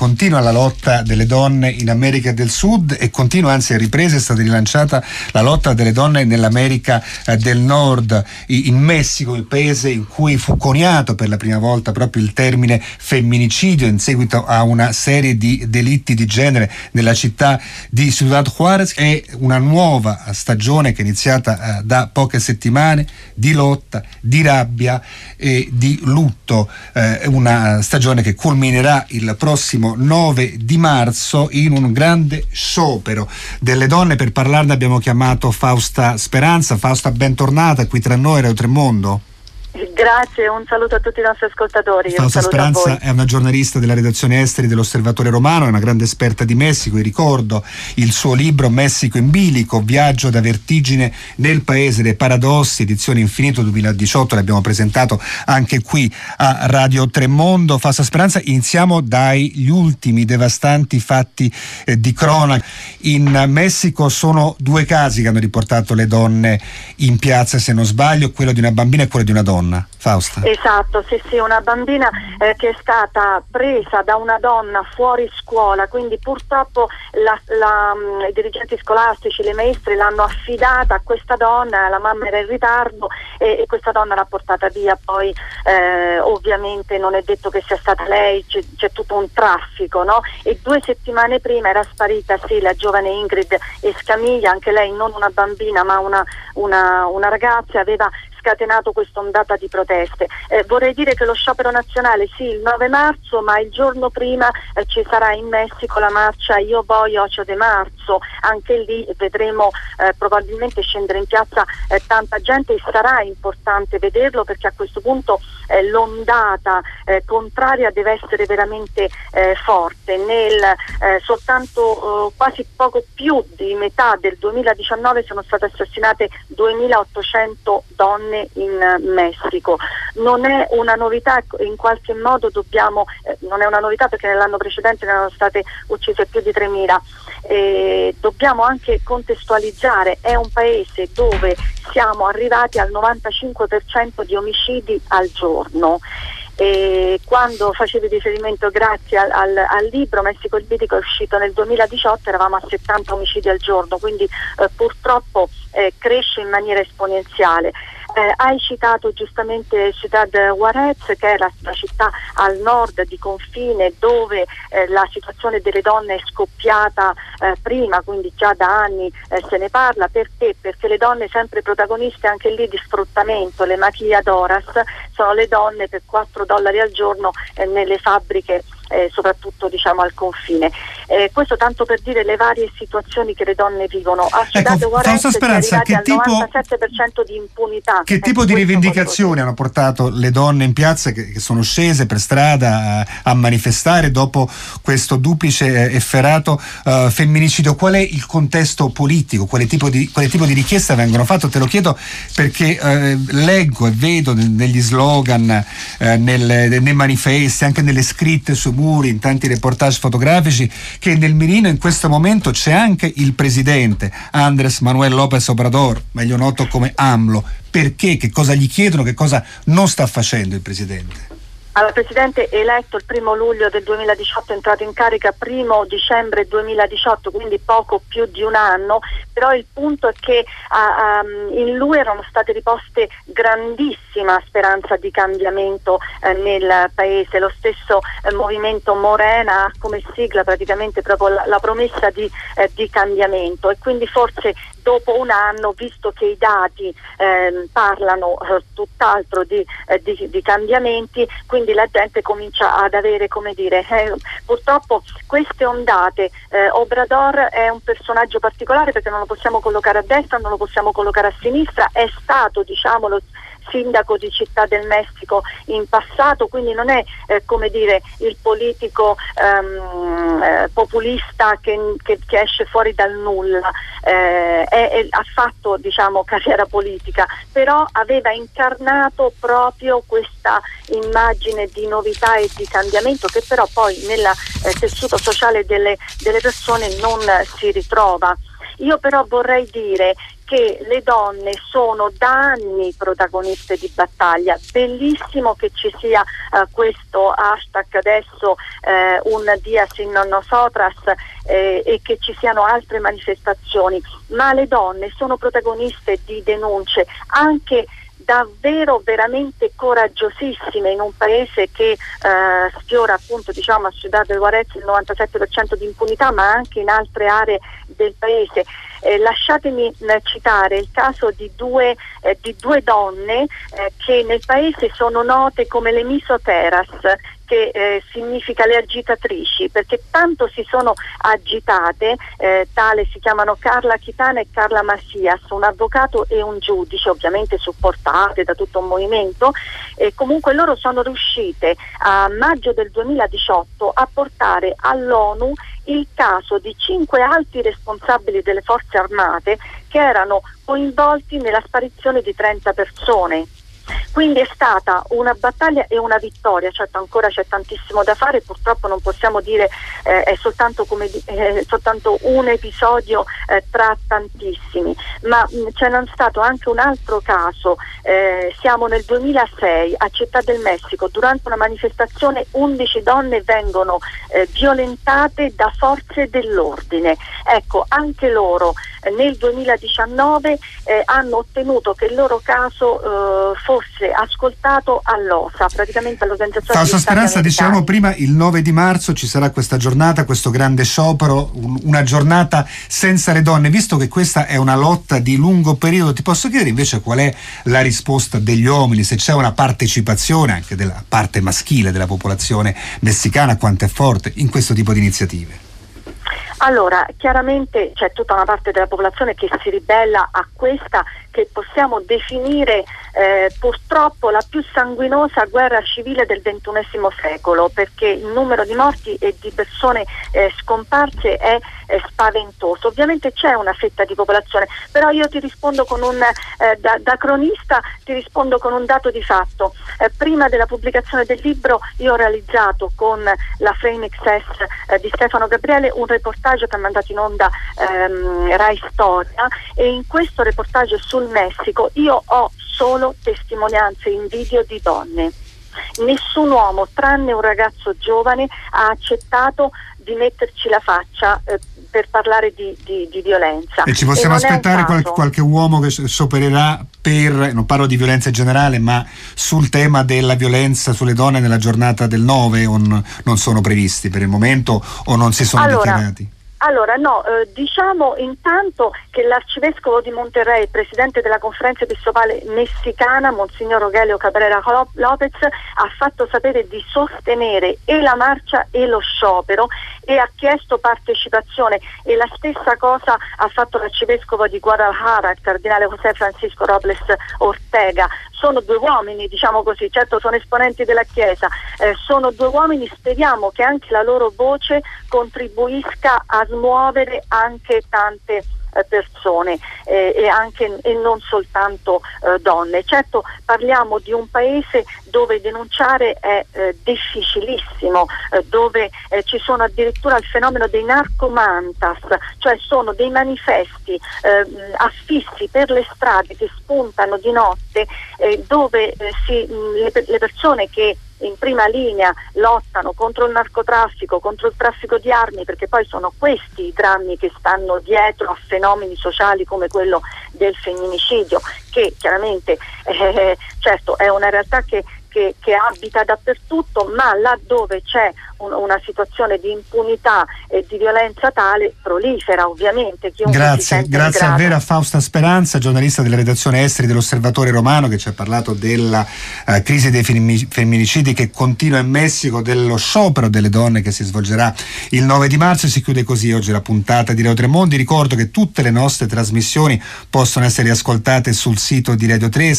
Continua la lotta delle donne in America del Sud e continua, anzi a riprese è stata rilanciata la lotta delle donne nell'America eh, del Nord, in Messico, il paese in cui fu coniato per la prima volta proprio il termine femminicidio in seguito a una serie di delitti di genere nella città di Ciudad Juárez. È una nuova stagione che è iniziata eh, da poche settimane di lotta, di rabbia e di lutto. Eh, una stagione che culminerà il prossimo 9 di marzo in un grande sciopero delle donne. Per parlarne abbiamo chiamato Fausta Speranza. Fausta, bentornata qui tra noi, Radio Tremondo. Grazie, un saluto a tutti i nostri ascoltatori. Fausta Speranza è una giornalista della redazione esteri dell'Osservatore Romano, è una grande esperta di Messico e ricordo il suo libro Messico in bilico, viaggio da vertigine nel paese dei paradossi, edizione infinito 2018, l'abbiamo presentato anche qui a Radio Tremondo. Fausta Speranza, iniziamo dagli ultimi devastanti fatti eh, di cronaca. In Messico sono due casi che hanno riportato le donne in piazza, se non sbaglio, quello di una bambina e quello di una donna donna, Fausta. Esatto, sì, sì, una bambina eh, che è stata presa da una donna fuori scuola, quindi purtroppo la, la, mm, i dirigenti scolastici, le maestre l'hanno affidata a questa donna, la mamma era in ritardo e, e questa donna l'ha portata via, poi eh, ovviamente non è detto che sia stata lei, c'è, c'è tutto un traffico, no? E due settimane prima era sparita sì la giovane Ingrid Escamiglia, anche lei non una bambina ma una, una, una ragazza, aveva scatenato questa ondata di proteste. Eh, vorrei dire che lo sciopero nazionale sì il 9 marzo, ma il giorno prima eh, ci sarà in Messico la marcia Io voglio 8 de marzo, anche lì vedremo eh, probabilmente scendere in piazza eh, tanta gente e sarà importante vederlo perché a questo punto eh, l'ondata eh, contraria deve essere veramente forte. Nel soltanto quasi poco più di metà del 2019 sono state assassinate 2800 donne donne in Messico. Non è una novità, in qualche modo dobbiamo, eh, non è una novità perché nell'anno precedente ne erano state uccise più di 3.000, eh, dobbiamo anche contestualizzare, è un paese dove siamo arrivati al 95% di omicidi al giorno. E quando facevi riferimento grazie al, al, al libro Messico il Bitico è uscito nel 2018 eravamo a 70 omicidi al giorno quindi eh, purtroppo eh, cresce in maniera esponenziale eh, hai citato giustamente Ciudad Juarez che è la, la, città al nord di confine dove eh, la situazione delle donne è scoppiata eh, prima, quindi già da anni eh, se ne parla. Perché? Perché le donne sempre protagoniste anche lì di sfruttamento, le maquilladoras sono le donne per 4 dollari al giorno eh, nelle fabbriche eh, soprattutto diciamo, al confine. Eh, questo tanto per dire le varie situazioni che le donne vivono. A ecco, Fausta Speranza, che tipo, 97% di impunità. Che tipo di rivendicazioni hanno portato le donne in piazza che, che sono scese per strada a, a, manifestare dopo questo duplice e efferato uh, femminicidio? Qual è il contesto politico? Quale tipo di, quale tipo di richieste vengono fatte? Te lo chiedo perché uh, leggo e vedo negli slogan, uh, nel, nei manifesti, anche nelle scritte su muri, in tanti reportage fotografici, che nel mirino in questo momento c'è anche il presidente Andres Manuel López Obrador, meglio noto come AMLO. Perché? Che cosa gli chiedono? Che cosa non sta facendo il presidente? Allora, Presidente eletto il primo luglio del 2018, è entrato in carica primo dicembre 2018, quindi poco più di un anno, però il punto è che uh, um, in lui erano state riposte grandissima speranza di cambiamento uh, nel Paese, lo stesso uh, movimento Morena ha come sigla praticamente proprio la, la promessa di, di cambiamento. E quindi forse dopo un anno, visto che i dati eh, parlano eh, tutt'altro di, eh, di, di, cambiamenti, quindi la gente comincia ad avere, come dire, eh, purtroppo queste ondate, eh, Obrador è un personaggio particolare perché non lo possiamo collocare a destra, non lo possiamo collocare a sinistra, è stato, diciamolo, sindaco di Città del Messico in passato, quindi non è eh, come dire il politico ehm, eh, populista che, che, che, esce fuori dal nulla, eh, è, è, ha fatto diciamo, carriera politica, però aveva incarnato proprio questa immagine di novità e di cambiamento che però poi nel eh, tessuto sociale delle, delle persone non si ritrova. Io però vorrei dire che le donne sono da anni protagoniste di battaglia. Bellissimo che ci sia uh, questo hashtag adesso uh, un Dias in Nosotras eh, e che ci siano altre manifestazioni, ma le donne sono protagoniste di denunce anche davvero veramente coraggiosissime in un paese che eh, sfiora appunto diciamo a Ciudad del Juarez il 97% di impunità ma anche in altre aree del paese. Eh, lasciatemi eh, citare il caso di due, eh, di due donne eh, che nel paese sono note come le misoteras che eh, significa le agitatrici, perché tanto si sono agitate, eh, tale si chiamano Carla Chitana e Carla Massias, un avvocato e un giudice, ovviamente supportate da tutto un movimento, e comunque loro sono riuscite a maggio del 2018 a portare all'ONU il caso di cinque alti responsabili delle forze armate che erano coinvolti nella sparizione di 30 persone. Quindi è stata una battaglia e una vittoria, certo ancora c'è tantissimo da fare, purtroppo non possiamo dire eh, è soltanto, come, eh, soltanto, un episodio eh, tra tantissimi, ma mh, c'è stato anche un altro caso, eh, siamo nel 2006 a Città del Messico, durante una manifestazione 11 donne vengono eh, violentate da forze dell'ordine, ecco anche loro eh, nel 2019 hanno ottenuto che il loro caso fosse ascoltato all'OSA, praticamente all'Organizzazione Fausta Speranza, dicevamo prima, il 9 di marzo ci sarà questa giornata, questo grande sciopero, un, una giornata senza le donne. Visto che questa è una lotta di lungo periodo, ti posso chiedere invece qual è la risposta degli uomini, se c'è una partecipazione anche della parte maschile della popolazione messicana, quanto è forte in questo tipo di iniziative? Allora, chiaramente c'è tutta una parte della popolazione che si ribella a questa che possiamo definire eh, purtroppo la più sanguinosa guerra civile del XXI secolo, perché il numero di morti e di persone eh, scomparse è, è, spaventoso. Ovviamente c'è una fetta di popolazione, però io ti rispondo con un, eh, da, da, cronista, ti rispondo con un dato di fatto. Eh, prima della pubblicazione del libro io ho realizzato con la Frame XS eh, di Stefano Gabriele un reportage che ha mandato in onda ehm, Rai Storia e in questo reportage sul Messico io ho solo testimonianze in video di donne. Nessun uomo, tranne un ragazzo giovane, ha accettato di metterci la faccia eh, per parlare di, di, di, violenza. E ci possiamo e aspettare qualche, qualche, uomo che sopererà per, non parlo di violenza in generale, ma sul tema della violenza sulle donne nella giornata del 9 o non sono previsti per il momento o non si sono allora, dichiarati? Allora, no, eh, diciamo intanto che l'arcivescovo di Monterrey, presidente della conferenza episcopale messicana, Monsignor Rogelio Cabrera Lopez, ha fatto sapere di sostenere e la marcia e lo sciopero e ha chiesto partecipazione e la stessa cosa ha fatto l'arcivescovo di Guadalajara, il cardinale José Francisco Robles Ortega. Sono due uomini, diciamo così, certo sono esponenti della Chiesa, eh, sono due uomini, speriamo che anche la loro voce contribuisca a smuovere anche tante eh, persone eh, e, anche, e non soltanto eh, donne. Certo parliamo di un paese dove denunciare è eh, difficilissimo, eh, dove eh, ci sono addirittura il fenomeno dei narcomantas, cioè sono dei manifesti affissi per le strade che spuntano di notte dove si, le, le persone che in prima linea lottano contro il narcotraffico, contro il traffico di armi, perché poi sono questi i drammi che stanno dietro a fenomeni sociali come quello del femminicidio, che chiaramente eh, certo è una realtà che che, che, abita dappertutto, ma laddove c'è un, una situazione di impunità e di violenza tale prolifera ovviamente. Grazie, grazie a vera Fausta Speranza, giornalista della redazione esteri dell'Osservatore Romano che ci ha parlato della uh, crisi dei femminicidi che continua in Messico, dello sciopero delle donne che si svolgerà il 9 di marzo e si chiude così oggi la puntata di Radio Tremondi. Ricordo che tutte le nostre trasmissioni possono essere ascoltate sul sito di Radio 3